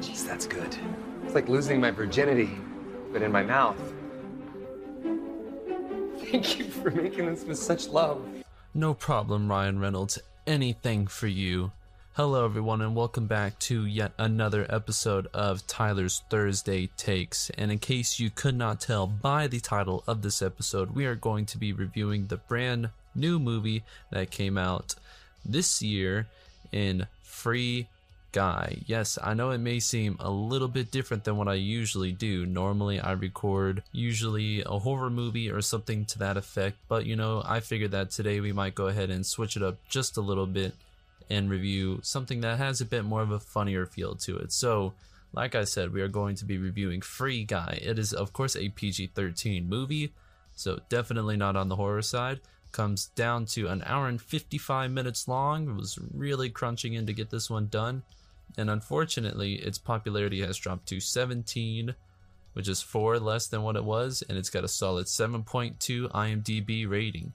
Jeez, that's good. It's like losing my virginity, but in my mouth. Thank you for making this with such love. No problem, Ryan Reynolds. Anything for you. Hello, everyone, and welcome back to yet another episode of Tyler's Thursday Takes. And in case you could not tell by the title of this episode, we are going to be reviewing the brand new movie that came out this year in Free Guy. Yes, I know it may seem a little bit different than what I usually do. Normally, I record usually a horror movie or something to that effect, but you know, I figured that today we might go ahead and switch it up just a little bit and review something that has a bit more of a funnier feel to it. So, like I said, we are going to be reviewing Free Guy. It is, of course, a PG 13 movie, so definitely not on the horror side. Comes down to an hour and 55 minutes long. It was really crunching in to get this one done. And unfortunately, its popularity has dropped to 17, which is 4 less than what it was, and it's got a solid 7.2 IMDb rating.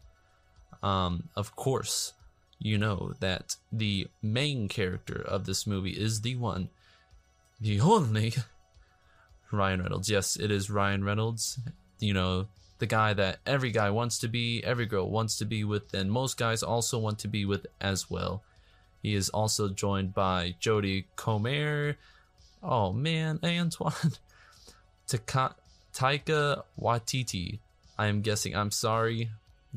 Um, of course, you know that the main character of this movie is the one, the only Ryan Reynolds. Yes, it is Ryan Reynolds. You know, the guy that every guy wants to be, every girl wants to be with, and most guys also want to be with as well. He is also joined by Jodie Comer. Oh man, Antoine. Taka- Taika Waititi. I am guessing. I'm sorry,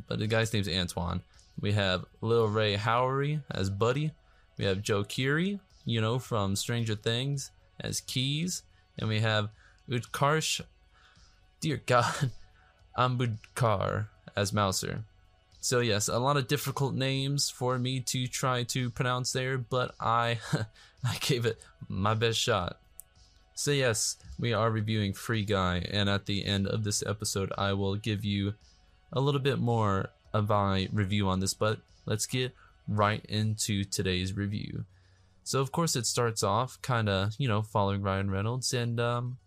but the guy's name's Antoine. We have Lil Rel Howery as Buddy. We have Joe Keery, you know, from Stranger Things as Keys. And we have Utkarsh, dear God, Ambudkar as Mouser. So yes, a lot of difficult names for me to try to pronounce there, but I I gave it my best shot. So yes, we are reviewing Free Guy, and at the end of this episode, I will give you a little bit more of my review on this, but let's get right into today's review. So of course it starts off kind of, you know, following Ryan Reynolds and um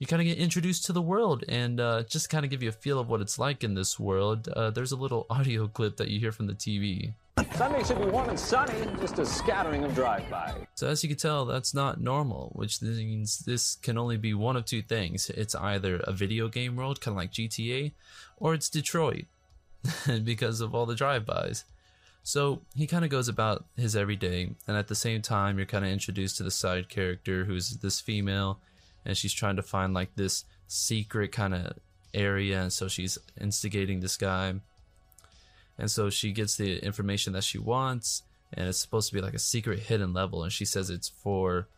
you kind of get introduced to the world and uh, just kind of give you a feel of what it's like in this world. Uh, there's a little audio clip that you hear from the TV. Sunday should be warm and sunny, just a scattering of drive-by. So as you can tell, that's not normal, which means this can only be one of two things. It's either a video game world, kind of like GTA, or it's Detroit, because of all the drive-bys. So he kind of goes about his everyday, and at the same time, you're kind of introduced to the side character, who's this female, and she's trying to find like this secret kind of area, and so she's instigating this guy. And so she gets the information that she wants, and it's supposed to be like a secret hidden level, and she says it's for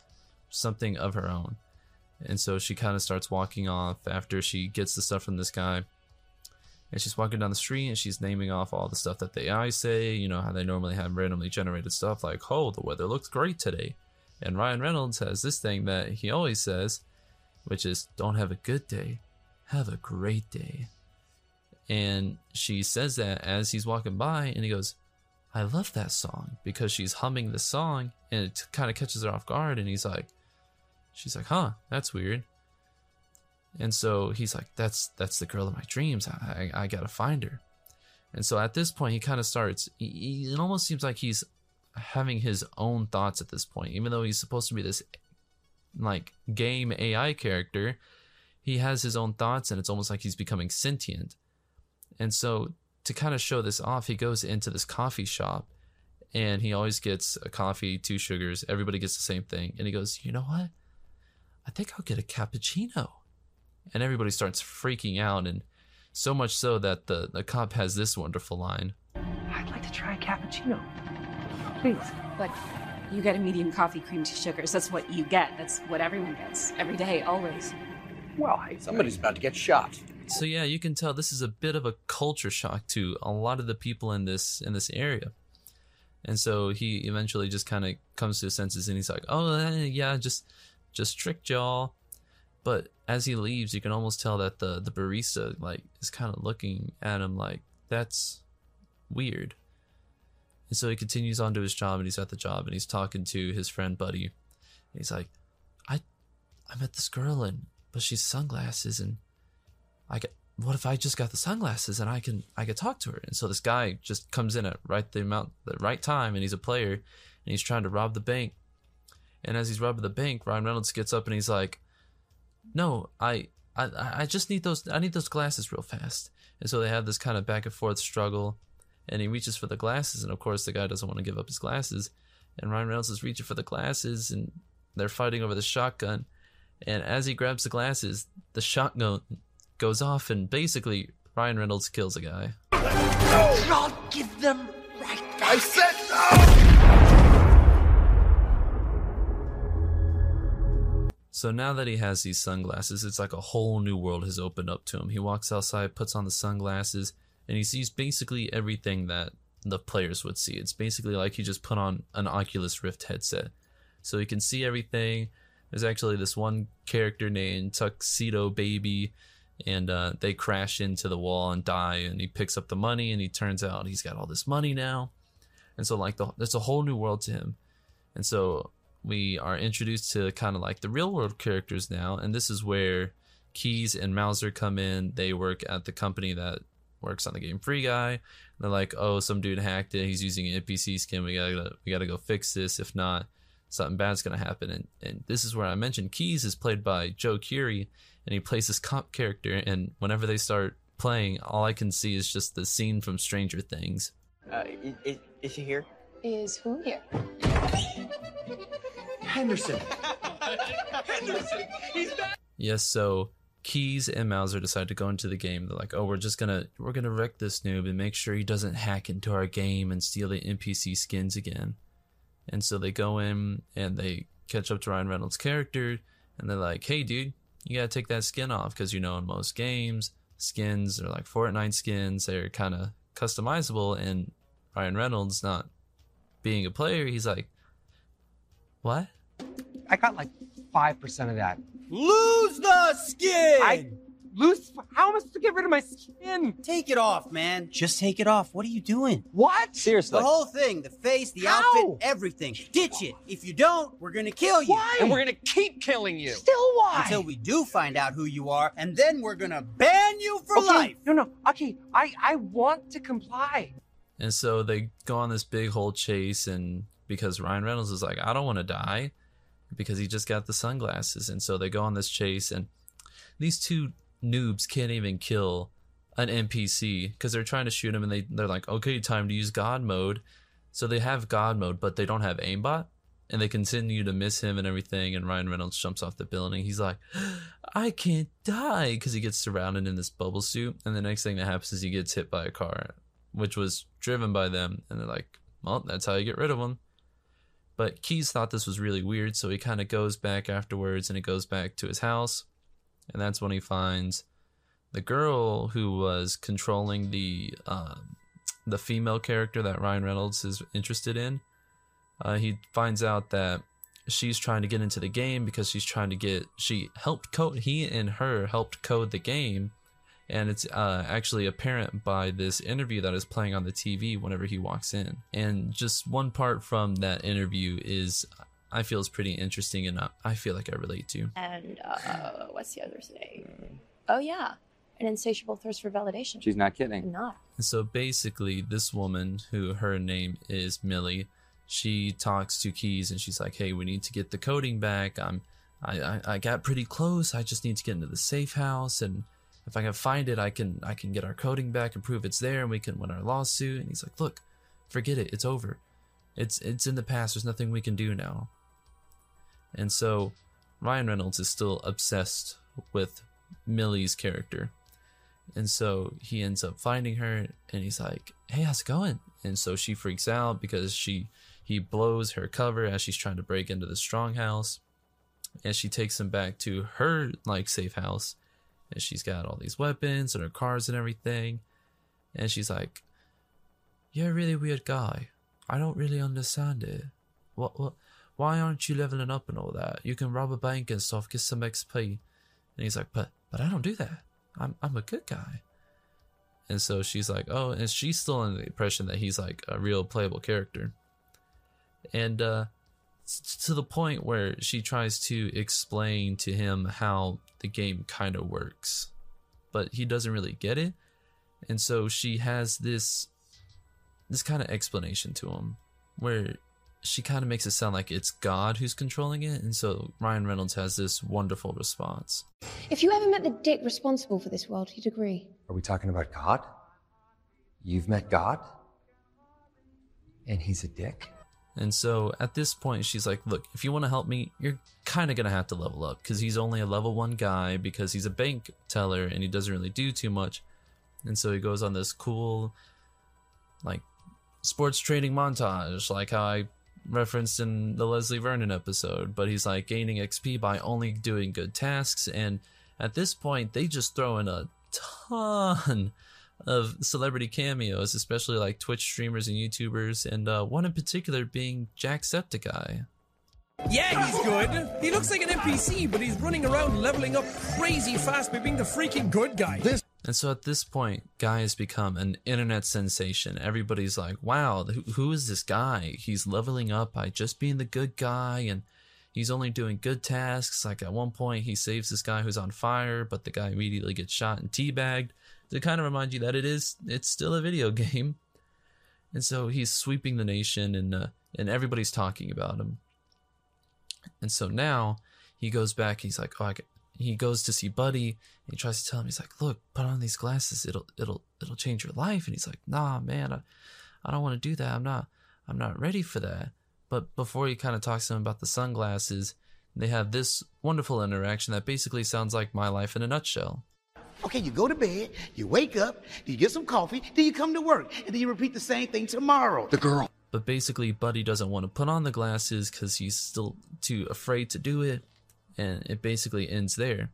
something of her own. And so she kind of starts walking off after she gets the stuff from this guy. And she's walking down the street and she's naming off all the stuff that the AI say, you know, how they normally have randomly generated stuff like, oh, the weather looks great today. And Ryan Reynolds has this thing that he always says, which is, don't have a good day, have a great day. And she says that as he's walking by, and he goes, I love that song because she's humming the song and it kind of catches her off guard. And he's like, she's like, huh, that's weird. And so he's like, that's that's the girl of my dreams. I, I, I gotta find her. And so at this point, he kind of starts. He, it almost seems like he's having his own thoughts at this point, even though he's supposed to be this like game AI character. He has his own thoughts, and it's almost like he's becoming sentient. And so to kind of show this off, he goes into this coffee shop, and he always gets a coffee, two sugars. Everybody gets the same thing, and he goes, "You know what? I think I'll get a cappuccino." And everybody starts freaking out, and so much so that the, the cop has this wonderful line. I'd like to try a cappuccino. Please. But you get a medium coffee, cream, two sugars. That's what you get. That's what everyone gets. Every day, always. Well, hey, Somebody's about to get shot. So yeah, you can tell this is a bit of a culture shock to a lot of the people in this in this area. And so he eventually just kind of comes to his senses and he's like, "Oh yeah, just just tricked y'all." But as he leaves, you can almost tell that the the barista like is kind of looking at him like that's weird. And so he continues on to his job and he's at the job and he's talking to his friend Buddy. And he's like, I I met this girl and but she's sunglasses and I get what if I just got the sunglasses and I can I could talk to her? And so this guy just comes in at right the amount the right time and he's a player and he's trying to rob the bank. And as he's robbing the bank, Ryan Reynolds gets up and he's like, No, I I I just need those I need those glasses real fast. And so they have this kind of back and forth struggle and he reaches for the glasses and of course the guy doesn't want to give up his glasses. And Ryan Reynolds is reaching for the glasses and they're fighting over the shotgun. And as he grabs the glasses, the shotgun goes off and basically Ryan Reynolds kills a guy. I'll give them right back. I said no! So now that he has these sunglasses, it's like a whole new world has opened up to him. He walks outside, puts on the sunglasses, and he sees basically everything that the players would see. It's basically like he just put on an Oculus Rift headset. So he can see everything. There's actually this one character named Tuxedo Baby, and uh, they crash into the wall and die. And he picks up the money, and he turns out he's got all this money now. And so, like, the, there's a whole new world to him. And so we are introduced to kind of like the real world characters now, and this is where Keys and Mouser come in. They work at the company that works on the game Free Guy. They're like, "Oh, some dude hacked it. He's using an NPC skin. We gotta we gotta go fix this. If not, something bad's gonna happen." And and this is where I mentioned Keys is played by Joe Keery, and he plays this cop character. And whenever they start playing, all I can see is just the scene from Stranger Things. Uh, is, is she here? Is who here? Henderson. Yes, so Keys and Mouser decide to go into the game. They're like, "Oh, we're just gonna we're gonna wreck this noob and make sure he doesn't hack into our game and steal the NPC skins again." And so they go in and they catch up to Ryan Reynolds' character, and they're like, "Hey, dude, you gotta take that skin off because you know in most games, skins are like Fortnite skins. They're kind of customizable, and Ryan Reynolds not being a player, he's like, "What?" I got like 5% of that. Lose the skin! I lose. How am I supposed to get rid of my skin? Take it off, man. Just take it off. What are you doing? What? Seriously. The whole thing, the face, the How? outfit, everything. Ditch it. If you don't, we're gonna kill you. Why? And we're gonna keep killing you. Still why? Until we do find out who you are, and then we're gonna ban you for okay, life. No, no. Okay, I I want to comply. And so they go on this big whole chase, and because Ryan Reynolds is like, I don't want to die because he just got the sunglasses. And so they go on this chase, and these two noobs can't even kill an NPC because they're trying to shoot him, and they, they're like, okay, time to use God mode. So they have God mode, but they don't have aimbot. And they continue to miss him and everything. And Ryan Reynolds jumps off the building. He's like, I can't die because he gets surrounded in this bubble suit. And the next thing that happens is he gets hit by a car which was driven by them. And they're like, well, that's how you get rid of them. But Keys thought this was really weird, so he kind of goes back afterwards and he goes back to his house. And that's when he finds the girl who was controlling the um, the female character that Ryan Reynolds is interested in. Uh, he finds out that she's trying to get into the game because she's trying to get she helped code he and her helped code the game and it's uh, actually apparent by this interview that is playing on the TV whenever he walks in. And just one part from that interview is, I feel is pretty interesting, and I- I feel like I relate to. And uh, what's the other thing? Oh yeah, an insatiable thirst for validation. She's not kidding. I'm not. And so basically, this woman, who her name is Millie, she talks to Keys and she's like, "Hey, we need to get the coding back. I'm, I, I, I got pretty close. I just need to get into the safe house, and if I can find it, I can, I can get our coding back and prove it's there, and we can win our lawsuit." And he's like, "Look, forget it. It's over. It's, it's in the past. There's nothing we can do now." And so, Ryan Reynolds is still obsessed with Millie's character. And so he ends up finding her and he's like, Hey, how's it going? And so she freaks out because she he blows her cover as she's trying to break into the strong house. And she takes him back to her like safe house. And she's got all these weapons and her cars and everything. And she's like, You're a really weird guy. I don't really understand it. What what why aren't you leveling up and all that? You can rob a bank and stuff, get some XP. And he's like, But but I don't do that. I'm I'm a good guy. And so she's like, oh, and she's still under the impression that he's like a real playable character. And uh, to the point where she tries to explain to him how the game kind of works, but he doesn't really get it. And so she has this this kind of explanation to him where she kind of makes it sound like it's God who's controlling it. And so Ryan Reynolds has this wonderful response. If you ever met the dick responsible for this world, you'd agree. Are we talking about God? You've met God? And he's a dick? And so at this point, she's like, Look, if you want to help me, you're kind of going to have to level up because he's only a level one guy because he's a bank teller and he doesn't really do too much. And so he goes on this cool, like, sports trading montage, like how I referenced in the Leslie Vernon episode. But he's like gaining XP by only doing good tasks. And at this point, they just throw in a ton of celebrity cameos, especially like Twitch streamers and YouTubers, and uh, one in particular being Jacksepticeye. Yeah, he's good. He looks like an NPC, but he's running around leveling up crazy fast by being the freaking good guy. This And so at this point, Guy has become an internet sensation. Everybody's like, wow, who, who is this guy? He's leveling up by just being the good guy and he's only doing good tasks. Like at one point, he saves this guy who's on fire, but the guy immediately gets shot and teabagged to kind of remind you that it is, it's still a video game. And so he's sweeping the nation and, uh, and everybody's talking about him. And so now he goes back. He's like, oh, he goes to see Buddy. And he tries to tell him, he's like, look, put on these glasses. It'll, it'll, it'll change your life. And he's like, nah, man, I, I don't want to do that. I'm not, I'm not ready for that. But before he kind of talks to him about the sunglasses, they have this wonderful interaction that basically sounds like my life in a nutshell. Okay, you go to bed, you wake up, you get some coffee, then you come to work, and then you repeat the same thing tomorrow. The girl. But basically, Buddy doesn't want to put on the glasses because he's still too afraid to do it. And it basically ends there.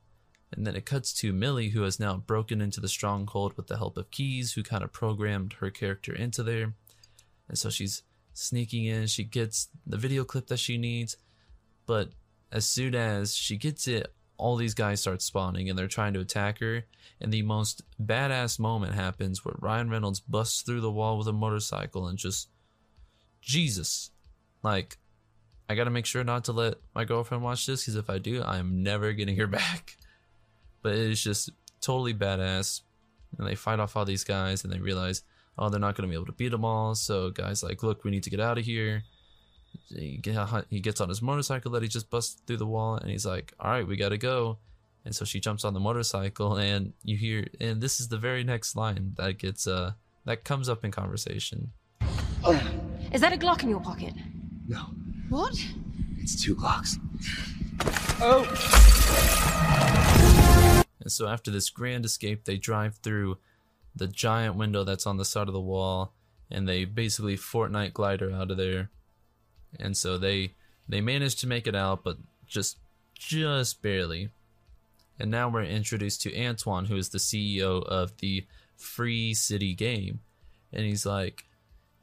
And then it cuts to Millie, who has now broken into the stronghold with the help of Keys, who kind of programmed her character into there. And so she's sneaking in. She gets the video clip that she needs. But as soon as she gets it, all these guys start spawning and they're trying to attack her. And the most badass moment happens where Ryan Reynolds busts through the wall with a motorcycle and just Jesus. Like, I gotta make sure not to let my girlfriend watch this because if I do, I'm never getting her back. But it is just totally badass. And they fight off all these guys and they realize, oh, they're not gonna be able to beat them all. So, guys, like, look, we need to get out of here. He gets on his motorcycle that he just busted through the wall and he's like, all right, we gotta go. And so she jumps on the motorcycle and you hear, and this is the very next line that gets, uh, that comes up in conversation. Is that a Glock in your pocket? No, What? it's two Glocks. Oh! And so after this grand escape, they drive through the giant window that's on the side of the wall, and they basically Fortnite glider out of there. And so they they manage to make it out, but just just barely. And now we're introduced to Antoine, who is the CEO of the Free City game, and he's like,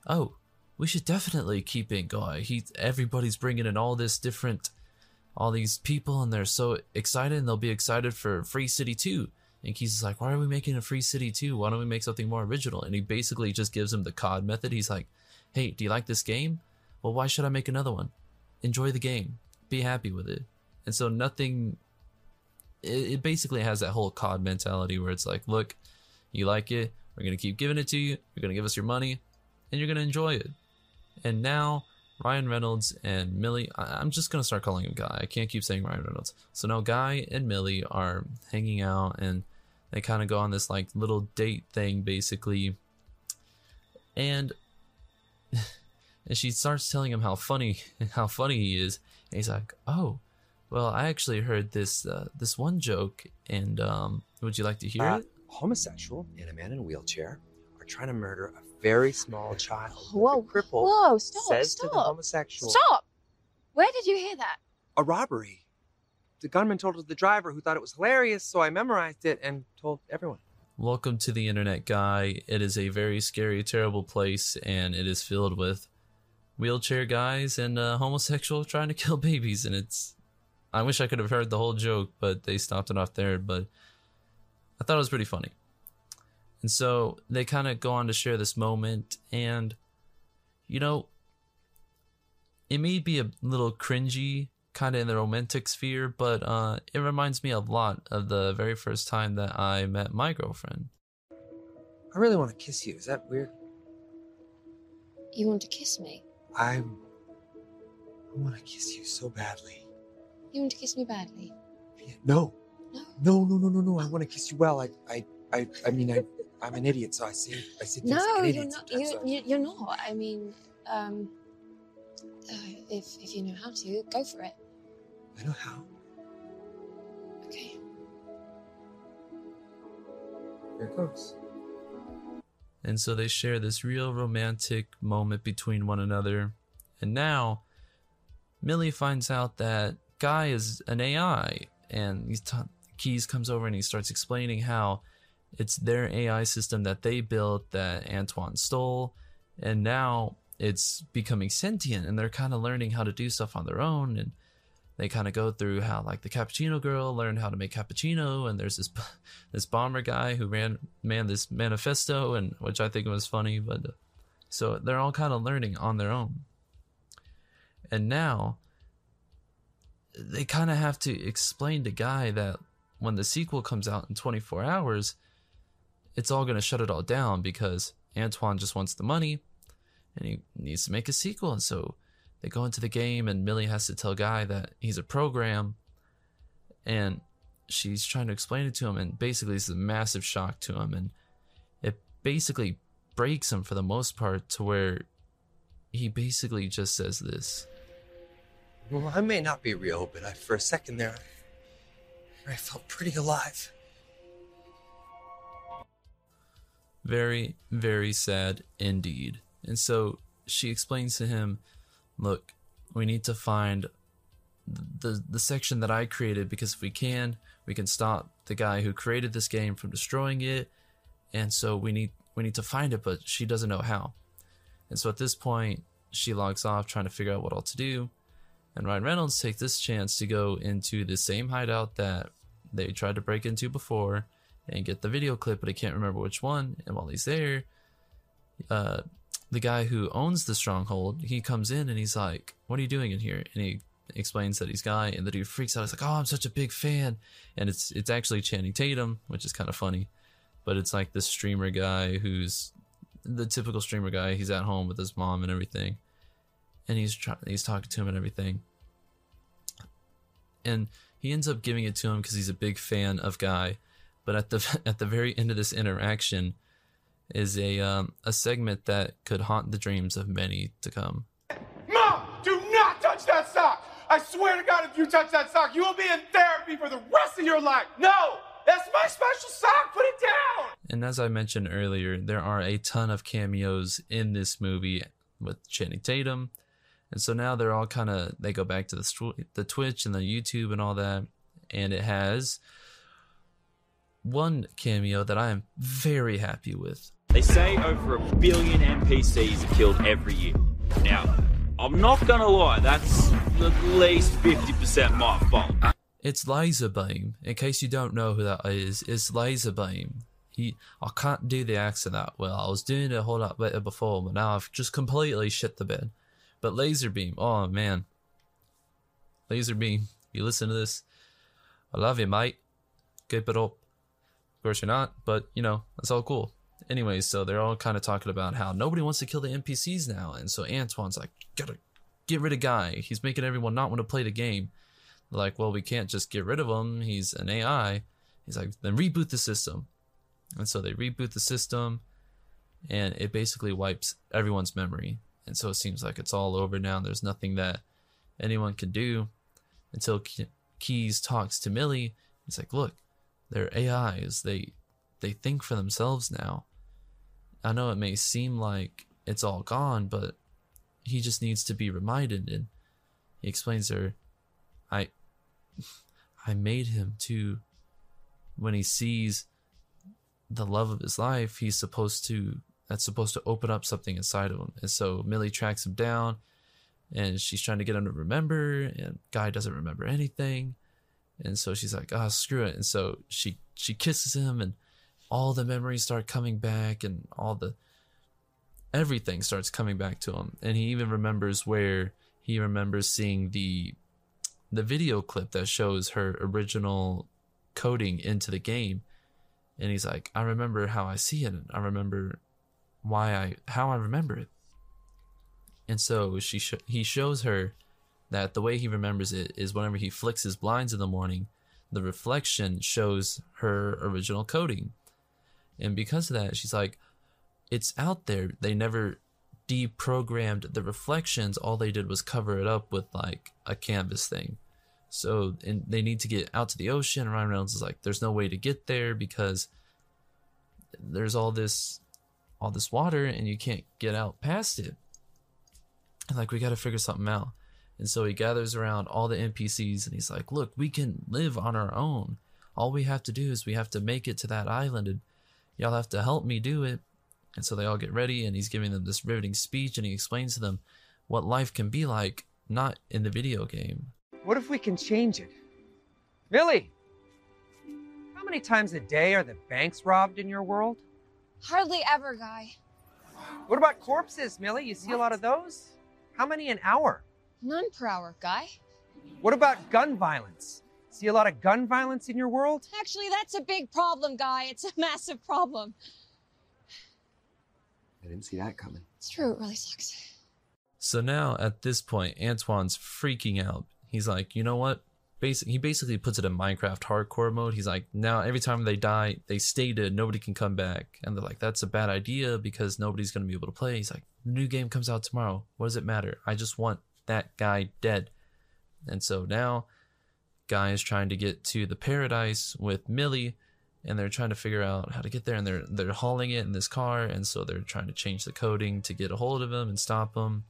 "Oh, we should definitely keep it going. He everybody's bringing in all this different." all these people and they're so excited and they'll be excited for Free City 2. And Keys is like, why are we making a Free City 2? Why don't we make something more original? And he basically just gives him the COD method. He's like, hey, do you like this game? Well, why should I make another one? Enjoy the game. Be happy with it. And so nothing, it, it basically has that whole COD mentality where it's like, look, you like it, we're to keep giving it to you, you're to give us your money, and you're to enjoy it. And now Ryan Reynolds and Millie, I- I'm just gonna start calling him Guy. I can't keep saying Ryan Reynolds. So now Guy and Millie are hanging out and they kind of go on this like little date thing basically. And and she starts telling him how funny how funny he is. And he's like, "Oh, well, I actually heard this uh, this one joke and um would you like to hear Uh, it?" homosexual and a man in a wheelchair are trying to murder a very small child. Whoa, The cripple whoa, stop, says to the stop. homosexual, Stop! Where did you hear that? a robbery. The gunman told it to the driver who thought it was hilarious, so I memorized it and told everyone. Welcome to the internet, guy. It is a very scary, terrible place, and it is filled with wheelchair guys and uh, homosexual trying to kill babies. And it's, I wish I could have heard the whole joke, but they stopped it off there. But I thought it was pretty funny. And so they kind of go on to share this moment, and you know, it may be a little cringy, kind of in the romantic sphere, but uh, it reminds me a lot of the very first time that I met my girlfriend. I really want to kiss you. Is that weird? You want to kiss me? I. I want to kiss you so badly. You want to kiss me badly? No. No. No, no, no, no, no. I want to kiss you well. I, I, I, I mean, I, I'm an idiot, so I say, I say things No, like you're not. You, so- you, you're not. I mean, um, uh, if if you know how to, go for it. I know how. Okay. Here it goes. And so they share this real romantic moment between one another. And now, Millie finds out that Guy is an AI. And he's t- Keys comes over and he starts explaining how it's their AI system that they built that Antoine stole. And now it's becoming sentient and they're kind of learning how to do stuff on their own. And they kind of go through how like the cappuccino girl learned how to make cappuccino and there's this this bomber guy who ran man this manifesto and which i think was funny but uh, so they're all kind of learning on their own. And now they kind of have to explain to guy that when the sequel comes out in 24 hours it's all going to shut it all down because antoine just wants the money and he needs to make a sequel and so they go into the game and Millie has to tell Guy that he's a program and she's trying to explain it to him and basically it's a massive shock to him and it basically breaks him for the most part to where he basically just says this Well, I may not be real, but I, for a second there, I felt pretty alive. very very sad indeed and so she explains to him look we need to find the the section that I created because if we can we can stop the guy who created this game from destroying it. And so we need we need to find it but she doesn't know how. And so at this point she logs off trying to figure out what all to do. And Ryan Reynolds takes this chance to go into the same hideout that they tried to break into before and get the video clip but I can't remember which one. And while he's there uh the guy who owns the stronghold, he comes in and he's like, "What are you doing in here?" And he explains that he's Guy, and the dude freaks out. He's like, "Oh, I'm such a big fan," and it's it's actually Channing Tatum, which is kind of funny, but it's like this streamer guy who's the typical streamer guy. He's at home with his mom and everything, and he's try- he's talking to him and everything, and he ends up giving it to him because he's a big fan of Guy, but at the at the very end of this interaction is a um, a segment that could haunt the dreams of many to come. Mom, do not touch that sock! I swear to God, if you touch that sock, you will be in therapy for the rest of your life! No! That's my special sock! Put it down! And as I mentioned earlier, there are a ton of cameos in this movie with Channing Tatum, and so now they're all kind of they go back to the the Twitch and the YouTube and all that, and it has one cameo that I am very happy with. They say over a billion NPCs are killed every year. Now, I'm not gonna lie, that's at least 50% my fault. It's Lazarbeam. In case you don't know who that is, it's Lazarbeam. He, I can't do the accent that well. I was doing it a whole lot better before, but now I've just completely shit the bed. But Lazarbeam, oh man, Lazarbeam, you listen to this? I love you, mate. Keep it up. Of course you're not, but you know that's all cool. Anyways, so they're all kind of talking about how nobody wants to kill the NPCs now, and so Antoine's like, gotta get rid of Guy. He's making everyone not want to play the game. Like, well, we can't just get rid of him. He's an AI. He's like, then reboot the system. And so they reboot the system, and it basically wipes everyone's memory. And so it seems like it's all over now. There's nothing that anyone can do until Ke- Keys talks to Millie. He's like, look, they're AIs. They they think for themselves now. I know it may seem like it's all gone, but he just needs to be reminded. And he explains to her, I I made him to when he sees the love of his life, he's supposed to that's supposed to open up something inside of him. And so Millie tracks him down and she's trying to get him to remember and Guy doesn't remember anything. And so she's like, "Ah, screw it." And so she she kisses him and all the memories start coming back and all the everything starts coming back to him. And he even remembers where he remembers seeing the the video clip that shows her original coding into the game. And he's like i remember how i see it and i remember why i how i remember it. And so she sh- he shows her that the way he remembers it is whenever he flicks his blinds in the morning the reflection shows her original coding and because of that she's like it's out there. They never deprogrammed the reflections. All they did was cover it up with like a canvas thing. So and they need to get out to the ocean. Ryan reynolds is like there's no way to get there because there's all this all this water and you can't get out past it. And like we got to figure something out. And so he gathers around all the npcs and he's like look we can live on our own. All we have to do is we have to make it to that island and y'all have to help me do it and so they all get ready, and he's giving them this riveting speech, and he explains to them what life can be like, not in the video game. What if we can change it? Millie! How many times a day are the banks robbed in your world? Hardly ever, Guy. What about corpses, Millie? You see a lot of those? How many an hour? None per hour, Guy. What about gun violence? See a lot of gun violence in your world? Actually, that's a big problem, Guy. It's a massive problem. I didn't see that coming. It's true, it really sucks. So now at this point, Antoine's freaking out. He's like, you know what? Basic, he basically puts it in Minecraft hardcore mode. He's like, now every time they die, they stay dead. Nobody can come back. And they're like, that's a bad idea because nobody's going to be able to play. He's like, the new game comes out tomorrow. What does it matter? I just want that guy dead. And so now, Guy is trying to get to the paradise with Millie and they're trying to figure out how to get there and they're they're hauling it in this car and so they're trying to change the coding to get a hold of him and stop him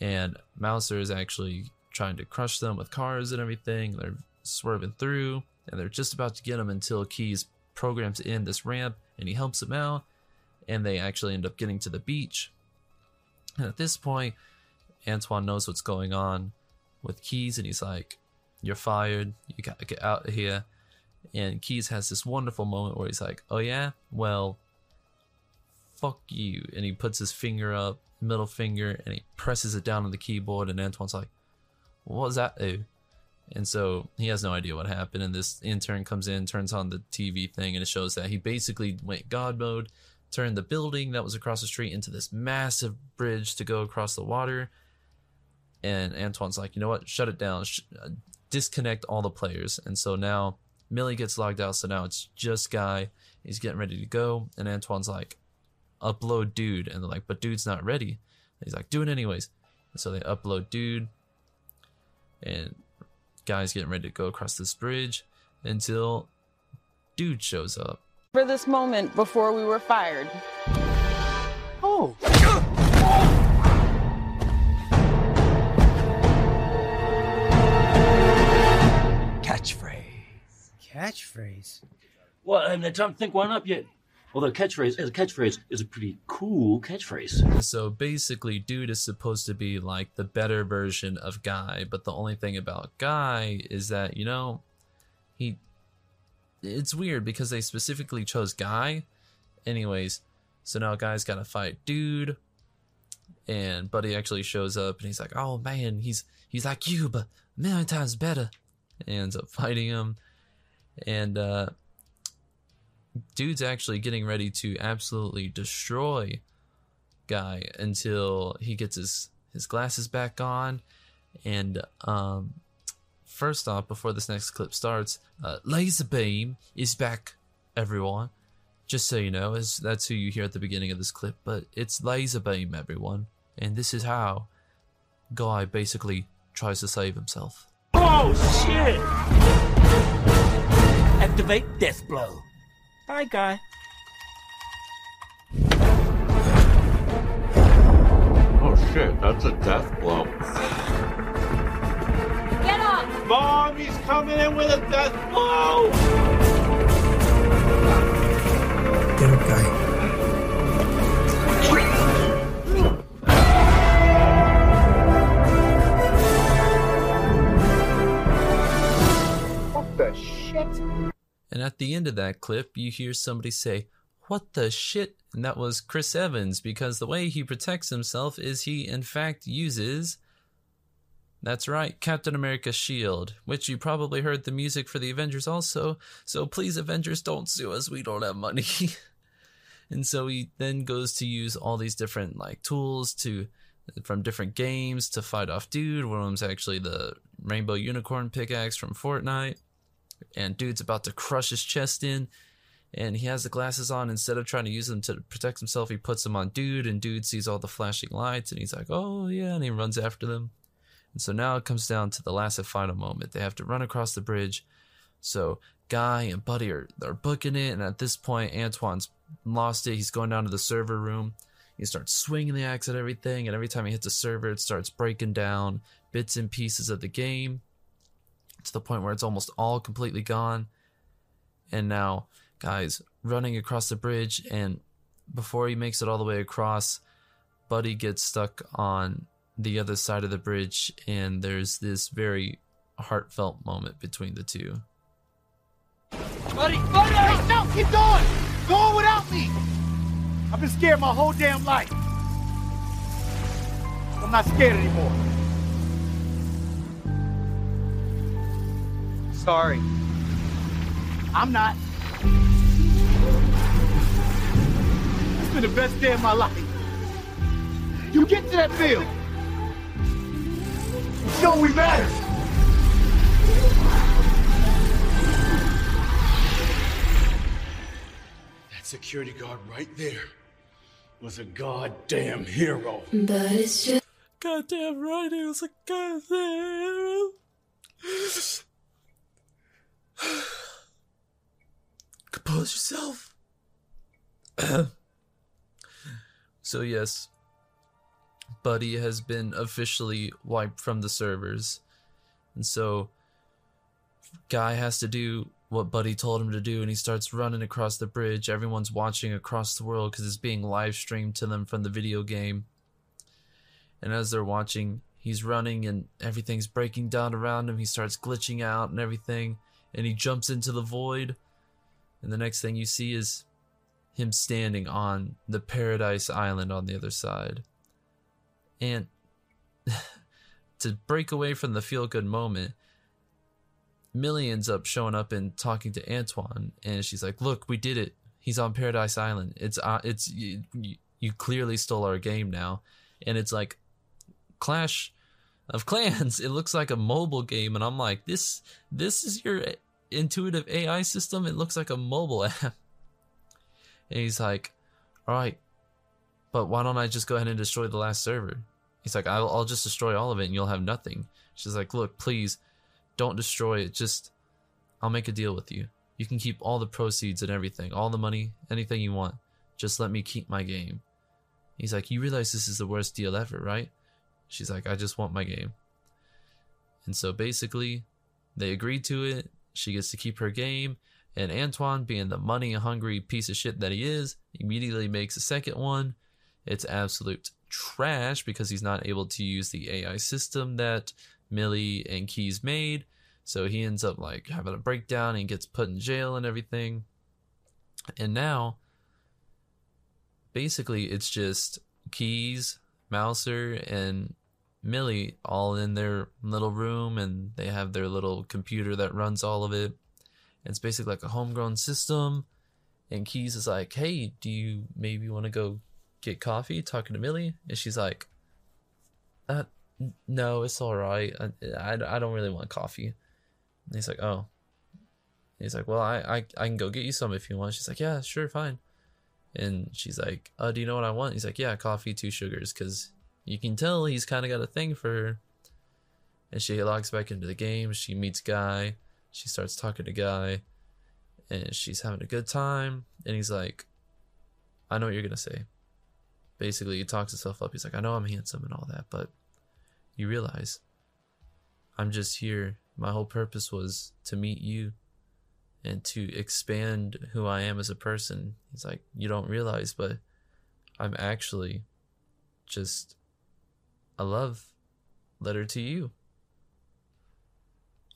and Mouser is actually trying to crush them with cars and everything. They're swerving through and they're just about to get him until Keys programs in this ramp and he helps them out and they actually end up getting to the beach. And at this point Antoine knows what's going on with Keys and he's like you're fired you gotta get out of here and Keys has this wonderful moment where he's like, "Oh yeah, well, fuck you," and he puts his finger up, middle finger, and he presses it down on the keyboard. And Antoine's like, "What does that do?" And so he has no idea what happened. And this intern comes in, turns on the TV thing, and it shows that he basically went God mode, turned the building that was across the street into this massive bridge to go across the water. And Antoine's like, you know what? Shut it down. Uh, Sh- disconnect all the players. And so now Millie gets logged out, so now it's just Guy. He's getting ready to go, and Antoine's like, upload dude. And they're like, but dude's not ready. And he's like, do it anyways. And so they upload dude, and Guy's getting ready to go across this bridge until dude shows up. For this moment before we were fired. Oh! Catchphrase. Catchphrase? Well, I haven't had time to think one up yet. Although catchphrase as a catchphrase is a pretty cool catchphrase. So basically, dude is supposed to be like the better version of Guy, but the only thing about Guy is that, you know, he. It's weird because they specifically chose Guy. Anyways, so now Guy's got to fight dude. And Buddy actually shows up and he's like, oh man, he's he's like you, but a million times better. And ends up fighting him. And uh dude's actually getting ready to absolutely destroy guy until he gets his his glasses back on. And um first off before this next clip starts uh, Lazarbeam is back everyone. Just so you know as that's who you hear at the beginning of this clip but it's Lazarbeam everyone. And this is how guy basically tries to save himself. Oh shit! Activate death blow. Bye, guy. Oh shit, that's a death blow. Get up! Mom, he's coming in with a death blow! Get up, guy. What the shit? And at the end of that clip, you hear somebody say, What the shit? And that was Chris Evans, because the way he protects himself is he, in fact, uses. That's right, Captain America's shield, which you probably heard the music for the Avengers also. So please, Avengers, don't sue us. We don't have money. and so he then goes to use all these different like tools to from different games to fight off dude. One of them's actually the rainbow unicorn pickaxe from Fortnite. And dude's about to crush his chest in. And he has the glasses on. Instead of trying to use them to protect himself, he puts them on dude. And dude sees all the flashing lights. And he's like, oh, yeah. And he runs after them. And so now it comes down to the last and final moment. They have to run across the bridge. So Guy and Buddy are, are booking it. And at this point, Antoine's lost it. He's going down to the server room. He starts swinging the axe at everything. And every time he hits a server, it starts breaking down bits and pieces of the game to the point where it's almost all completely gone. And now, guys, running across the bridge. And before he makes it all the way across, Buddy gets stuck on the other side of the bridge, and there's this very heartfelt moment between the two. Buddy, buddy! Hey, no, keep going! Go on without me! I've been scared my whole damn life. I'm not scared anymore. Sorry. I'm not. It's been the best day of my life. You get to that field. Show we matter. That security guard right there was a goddamn hero. But it's just. Goddamn right, he was a goddamn hero. Compose yourself. so, yes, Buddy has been officially wiped from the servers. And so, Guy has to do what Buddy told him to do, and he starts running across the bridge. Everyone's watching across the world because it's being live streamed to them from the video game. And as they're watching, he's running and everything's breaking down around him. He starts glitching out and everything, and he jumps into the void. And the next thing you see is him standing on the Paradise Island on the other side. And to break away from the feel good moment, Millie ends up showing up and talking to Antoine, and she's like, "Look, we did it. He's on Paradise Island. It's uh, it's you, you clearly stole our game now." And it's like Clash of Clans. It looks like a mobile game, and I'm like, "This this is your intuitive AI system. It looks like a mobile app." And he's like, "All right, but why don't I just go ahead and destroy the last server?" He's like, I'll, I'll just destroy all of it and you'll have nothing. She's like, look, please don't destroy it. Just, I'll make a deal with you. You can keep all the proceeds and everything, all the money, anything you want. Just let me keep my game. He's like, you realize this is the worst deal ever, right? She's like, I just want my game. And so basically, they agreed to it. She gets to keep her game. And Antoine, being the money hungry piece of shit that he is, immediately makes a second one. It's absolute trash because he's not able to use the AI system that Millie and Keys made. So he ends up like having a breakdown and gets put in jail and everything. And now, basically, it's just Keys, Mouser, and Millie all in their little room and they have their little computer that runs all of it. It's basically like a homegrown system. And Keys is like, hey, do you maybe want to go get coffee talking to Millie? And she's like, uh, no, it's all right. I, I, I don't really want coffee. And he's like, oh. And he's like, well, I, I, I can go get you some if you want. She's like, yeah, sure, fine. And she's like, uh, do you know what I want? He's like, yeah, coffee, two sugars, because you can tell he's kind of got a thing for her. And she logs back into the game. She meets Guy. She starts talking to Guy. And she's having a good time. And he's like, I know what you're going to say. Basically, he talks himself up. He's like, I know I'm handsome and all that, but you realize I'm just here. My whole purpose was to meet you and to expand who I am as a person. He's like, You don't realize, but I'm actually just a love letter to you.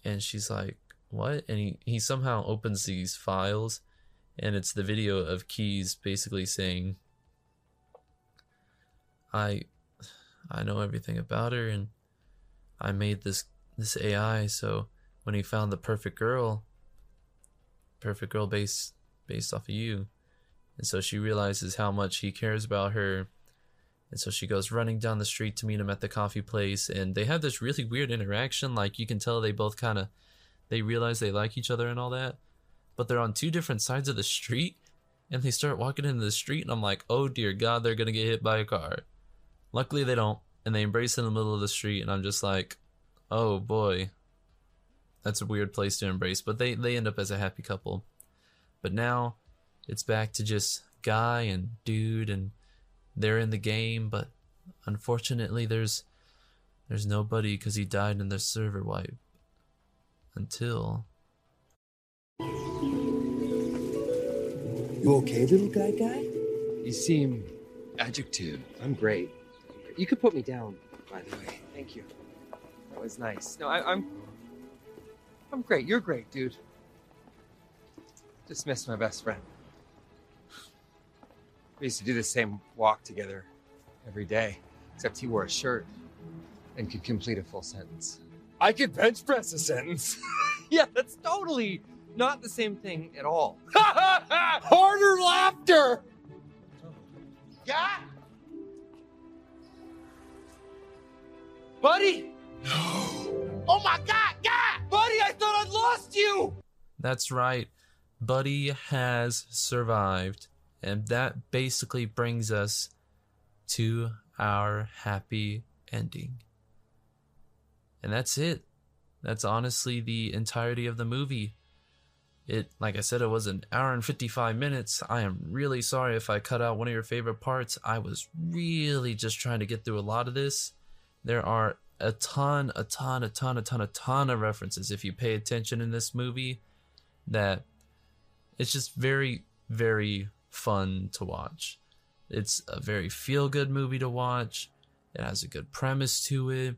And she's like, what? And he, he somehow opens these files, and it's the video of Keys basically saying, I I know everything about her and I made this this AI so when he found the perfect girl perfect girl based based off of you and so she realizes how much he cares about her and so she goes running down the street to meet him at the coffee place and they have this really weird interaction like you can tell they both kind of they realize they like each other and all that but they're on two different sides of the street and they start walking into the street and i'm like oh dear god they're gonna get hit by a car. Luckily they don't and they embrace in the middle of the street and i'm just like oh boy. That's a weird place to embrace but they they end up as a happy couple. But now it's back to just guy and dude and they're in the game but unfortunately there's there's nobody because he died in the server wipe until You okay, little guy guy? You seem adjective. I'm great. You could put me down, by the way. Thank you. That was nice. No, I, I'm. I'm great. You're great, dude. Just missed my best friend. We used to do the same walk together every day, except he wore a shirt and could complete a full sentence. I could bench press a sentence. yeah, that's totally not the same thing at all. Harder laughter! Yeah? Buddy! Oh my god, God! Buddy, I thought I'd lost you! That's right. Buddy has survived. And that basically brings us to our happy ending. And that's it. That's honestly the entirety of the movie. It, like I said, it was an hour and 55 minutes. I am really sorry if I cut out one of your favorite parts. I was really just trying to get through a lot of this. There are a ton, a ton, a ton, a ton, a ton of references if you pay attention in this movie that it's just very, very fun to watch. It's a very feel good movie to watch. It has a good premise to it.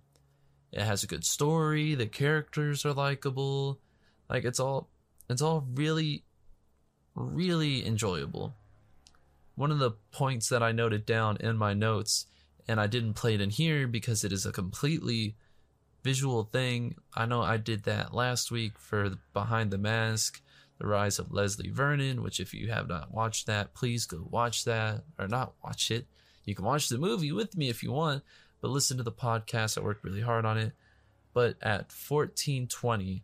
It has a good story. The characters are likable. Like it's all it's all really really enjoyable. One of the points that I noted down in my notes and I didn't play it in here because it is a completely visual thing. I know I did that last week for Behind the Mask, The Rise of Leslie Vernon, which if you have not watched that, please go watch that or not watch it. You can watch the movie with me if you want, but listen to the podcast. I worked really hard on it. But at 1420,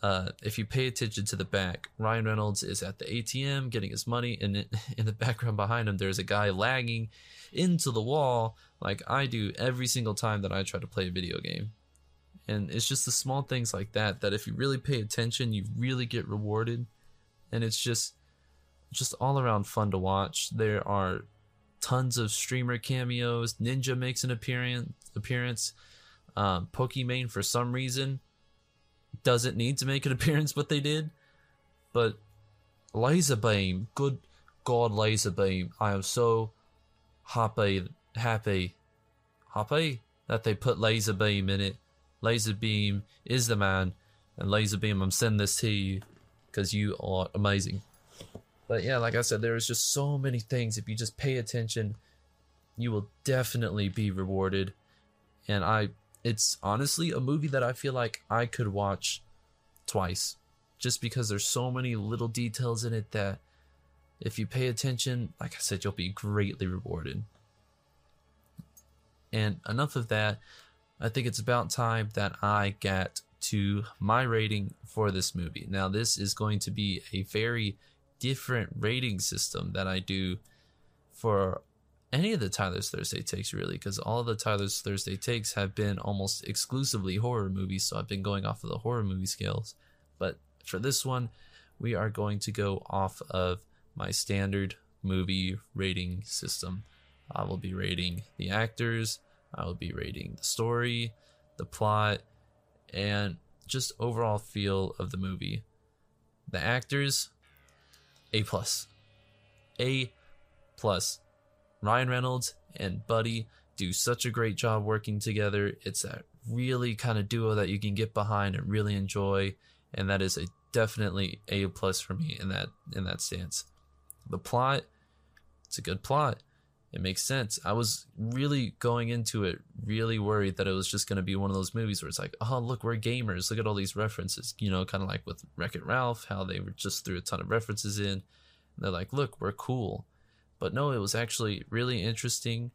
uh, if you pay attention to the back, Ryan Reynolds is at the ATM getting his money, and in the background behind him, there's a guy lagging into the wall like I do every single time that I try to play a video game. And it's just the small things like that that if you really pay attention, you really get rewarded. And it's just just all around fun to watch. There are tons of streamer cameos. Ninja makes an appearance appearance. Um, Pokimane for some reason doesn't need to make an appearance, but they did. But Lazarbeam, good God, Lazarbeam! I am so happy, happy, happy that they put Lazarbeam in it. Lazarbeam is the man, and Lazarbeam, I'm sending this to you because you are amazing. But yeah, like I said, there is just so many things. If you just pay attention, you will definitely be rewarded. And I it's honestly a movie that I feel like I could watch twice just because there's so many little details in it that if you pay attention, like I said, you'll be greatly rewarded. And enough of that. I think it's about time that I get to my rating for this movie. Now, this is going to be a very different rating system that I do for any of the Tyler's Thursday takes really, because all of the Tyler's Thursday takes have been almost exclusively horror movies, so I've been going off of the horror movie scales. But for this one, we are going to go off of my standard movie rating system. I will be rating the actors, I will be rating the story, the plot, and just overall feel of the movie. The actors, A plus. A plus. Ryan Reynolds and Buddy do such a great job working together. It's that really kind of duo that you can get behind and really enjoy. and that is a definitely a plus for me in that in that stance. The plot, it's a good plot. It makes sense. I was really going into it really worried that it was just going to be one of those movies where it's like, oh, look, we're gamers. Look at all these references. You know, kind of like with Wreck It Ralph, how they were just threw a ton of references in. they're like, look, we're cool. But no, it was actually really interesting.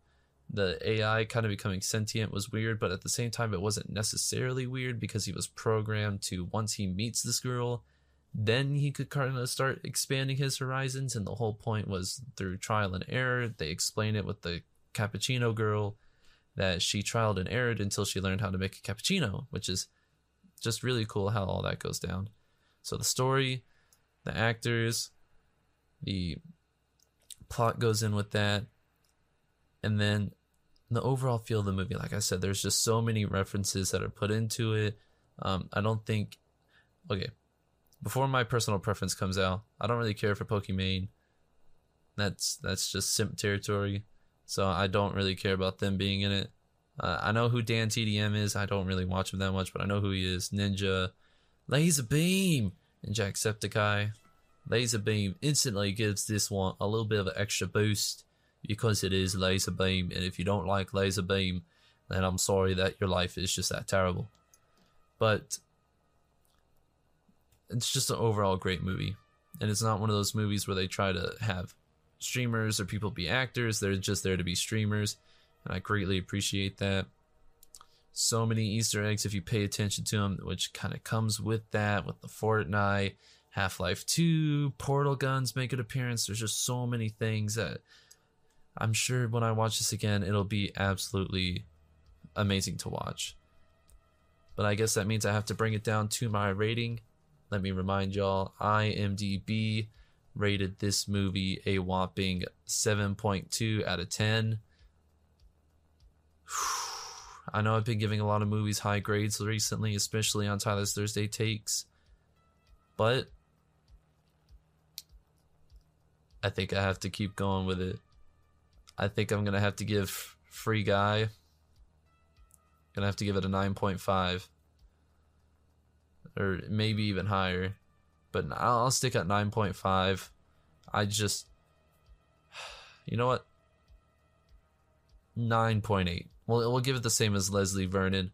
The AI kind of becoming sentient was weird, but at the same time, it wasn't necessarily weird because he was programmed to once he meets this girl, then he could kind of start expanding his horizons. And the whole point was through trial and error. They explain it with the cappuccino girl that she trialed and errored until she learned how to make a cappuccino, which is just really cool how all that goes down. So the story, the actors, the plot goes in with that, and then the overall feel of the movie. Like I said, there's just so many references that are put into it. Um, I don't think. Okay, before my personal preference comes out, I don't really care for Pokimane. That's that's just simp territory, so I don't really care about them being in it. Uh, I know who Dan TDM is. I don't really watch him that much, but I know who he is. Ninja, Lazarbeam, and Jacksepticeye. Lazarbeam instantly gives this one a little bit of an extra boost because it is Lazarbeam, and if you don't like Lazarbeam, then I'm sorry that your life is just that terrible. But it's just an overall great movie. And it's not one of those movies where they try to have streamers or people be actors. They're just there to be streamers. And I greatly appreciate that. So many Easter eggs if you pay attention to them, which kind of comes with that, with the Fortnite, Half Life 2, portal guns make an appearance. There's just so many things that I'm sure when I watch this again, it'll be absolutely amazing to watch. But I guess that means I have to bring it down to my rating. Let me remind y'all IMDb rated this movie a whopping 7.2 out of 10. I know I've been giving a lot of movies high grades recently, especially on Tyler's Thursday Takes, but I think I have to keep going with it. I think I'm gonna have to give Free Guy. Gonna have to give it a 9.5, or maybe even higher, but I'll stick at 9.5. I just, you know what? 9.8. Well, we'll give it the same as Leslie Vernon.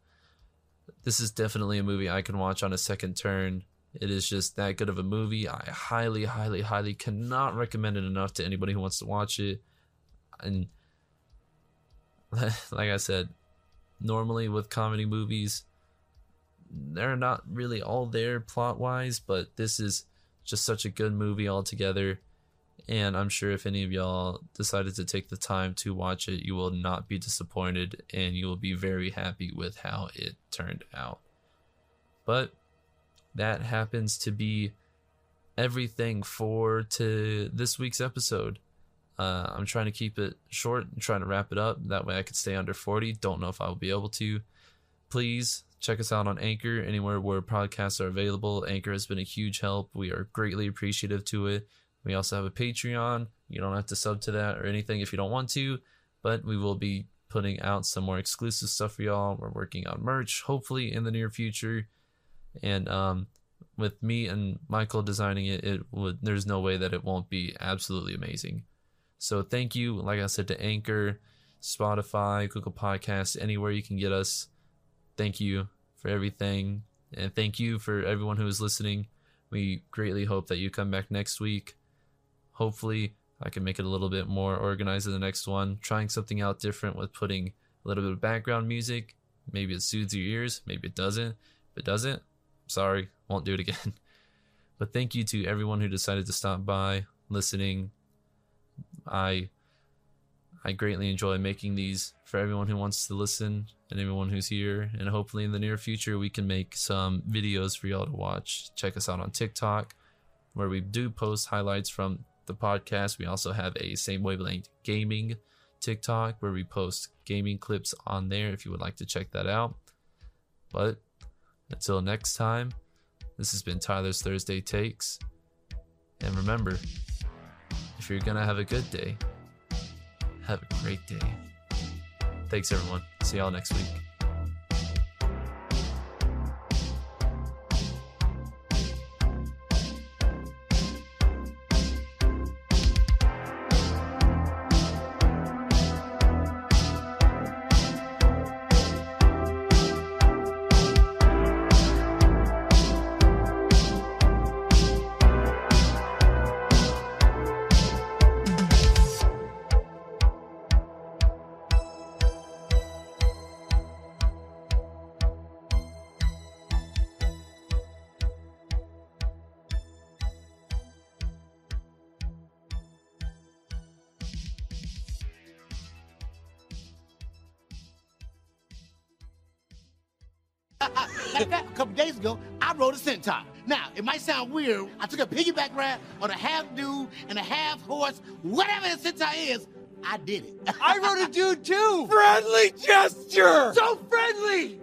This is definitely a movie I can watch on a second turn. It is just that good of a movie. I highly, highly, highly cannot recommend it enough to anybody who wants to watch it and like I said, normally with comedy movies, they're not really all there plot wise, but this is just such a good movie altogether. And I'm sure if any of y'all decided to take the time to watch it, you will not be disappointed and you will be very happy with how it turned out. But that happens to be everything for to this week's episode. Uh, I'm trying to keep it short and trying to wrap it up. That way I could stay under 40. Don't know if I will be able to. Please check us out on Anchor, anywhere where podcasts are available. Anchor has been a huge help. We are greatly appreciative to it. We also have a Patreon. You don't have to sub to that or anything if you don't want to, but we will be putting out some more exclusive stuff for y'all. We're working on merch, hopefully in the near future. And um, with me and Michael designing it, it would there's no way that it won't be absolutely amazing. So thank you, like I said, to Anchor, Spotify, Google Podcasts, anywhere you can get us. Thank you for everything. And thank you for everyone who is listening. We greatly hope that you come back next week. Hopefully, I can make it a little bit more organized in the next one. Trying something out different with putting a little bit of background music. Maybe it soothes your ears, maybe it doesn't. If it doesn't, sorry, won't do it again. But thank you to everyone who decided to stop by, listening, I I greatly enjoy making these for everyone who wants to listen and everyone who's here. And hopefully in the near future we can make some videos for y'all to watch. Check us out on TikTok, where we do post highlights from the podcast. We also have a same wavelength gaming TikTok where we post gaming clips on there if you would like to check that out. But until next time, this has been Tyler's Thursday Takes. And remember, if you're gonna have a good day, have a great day. Thanks, everyone. See y'all next week. Weird. I took a piggyback ride on a half dude and a half horse, whatever a centaur is. I did it. I rode a dude too. Friendly gesture. So friendly.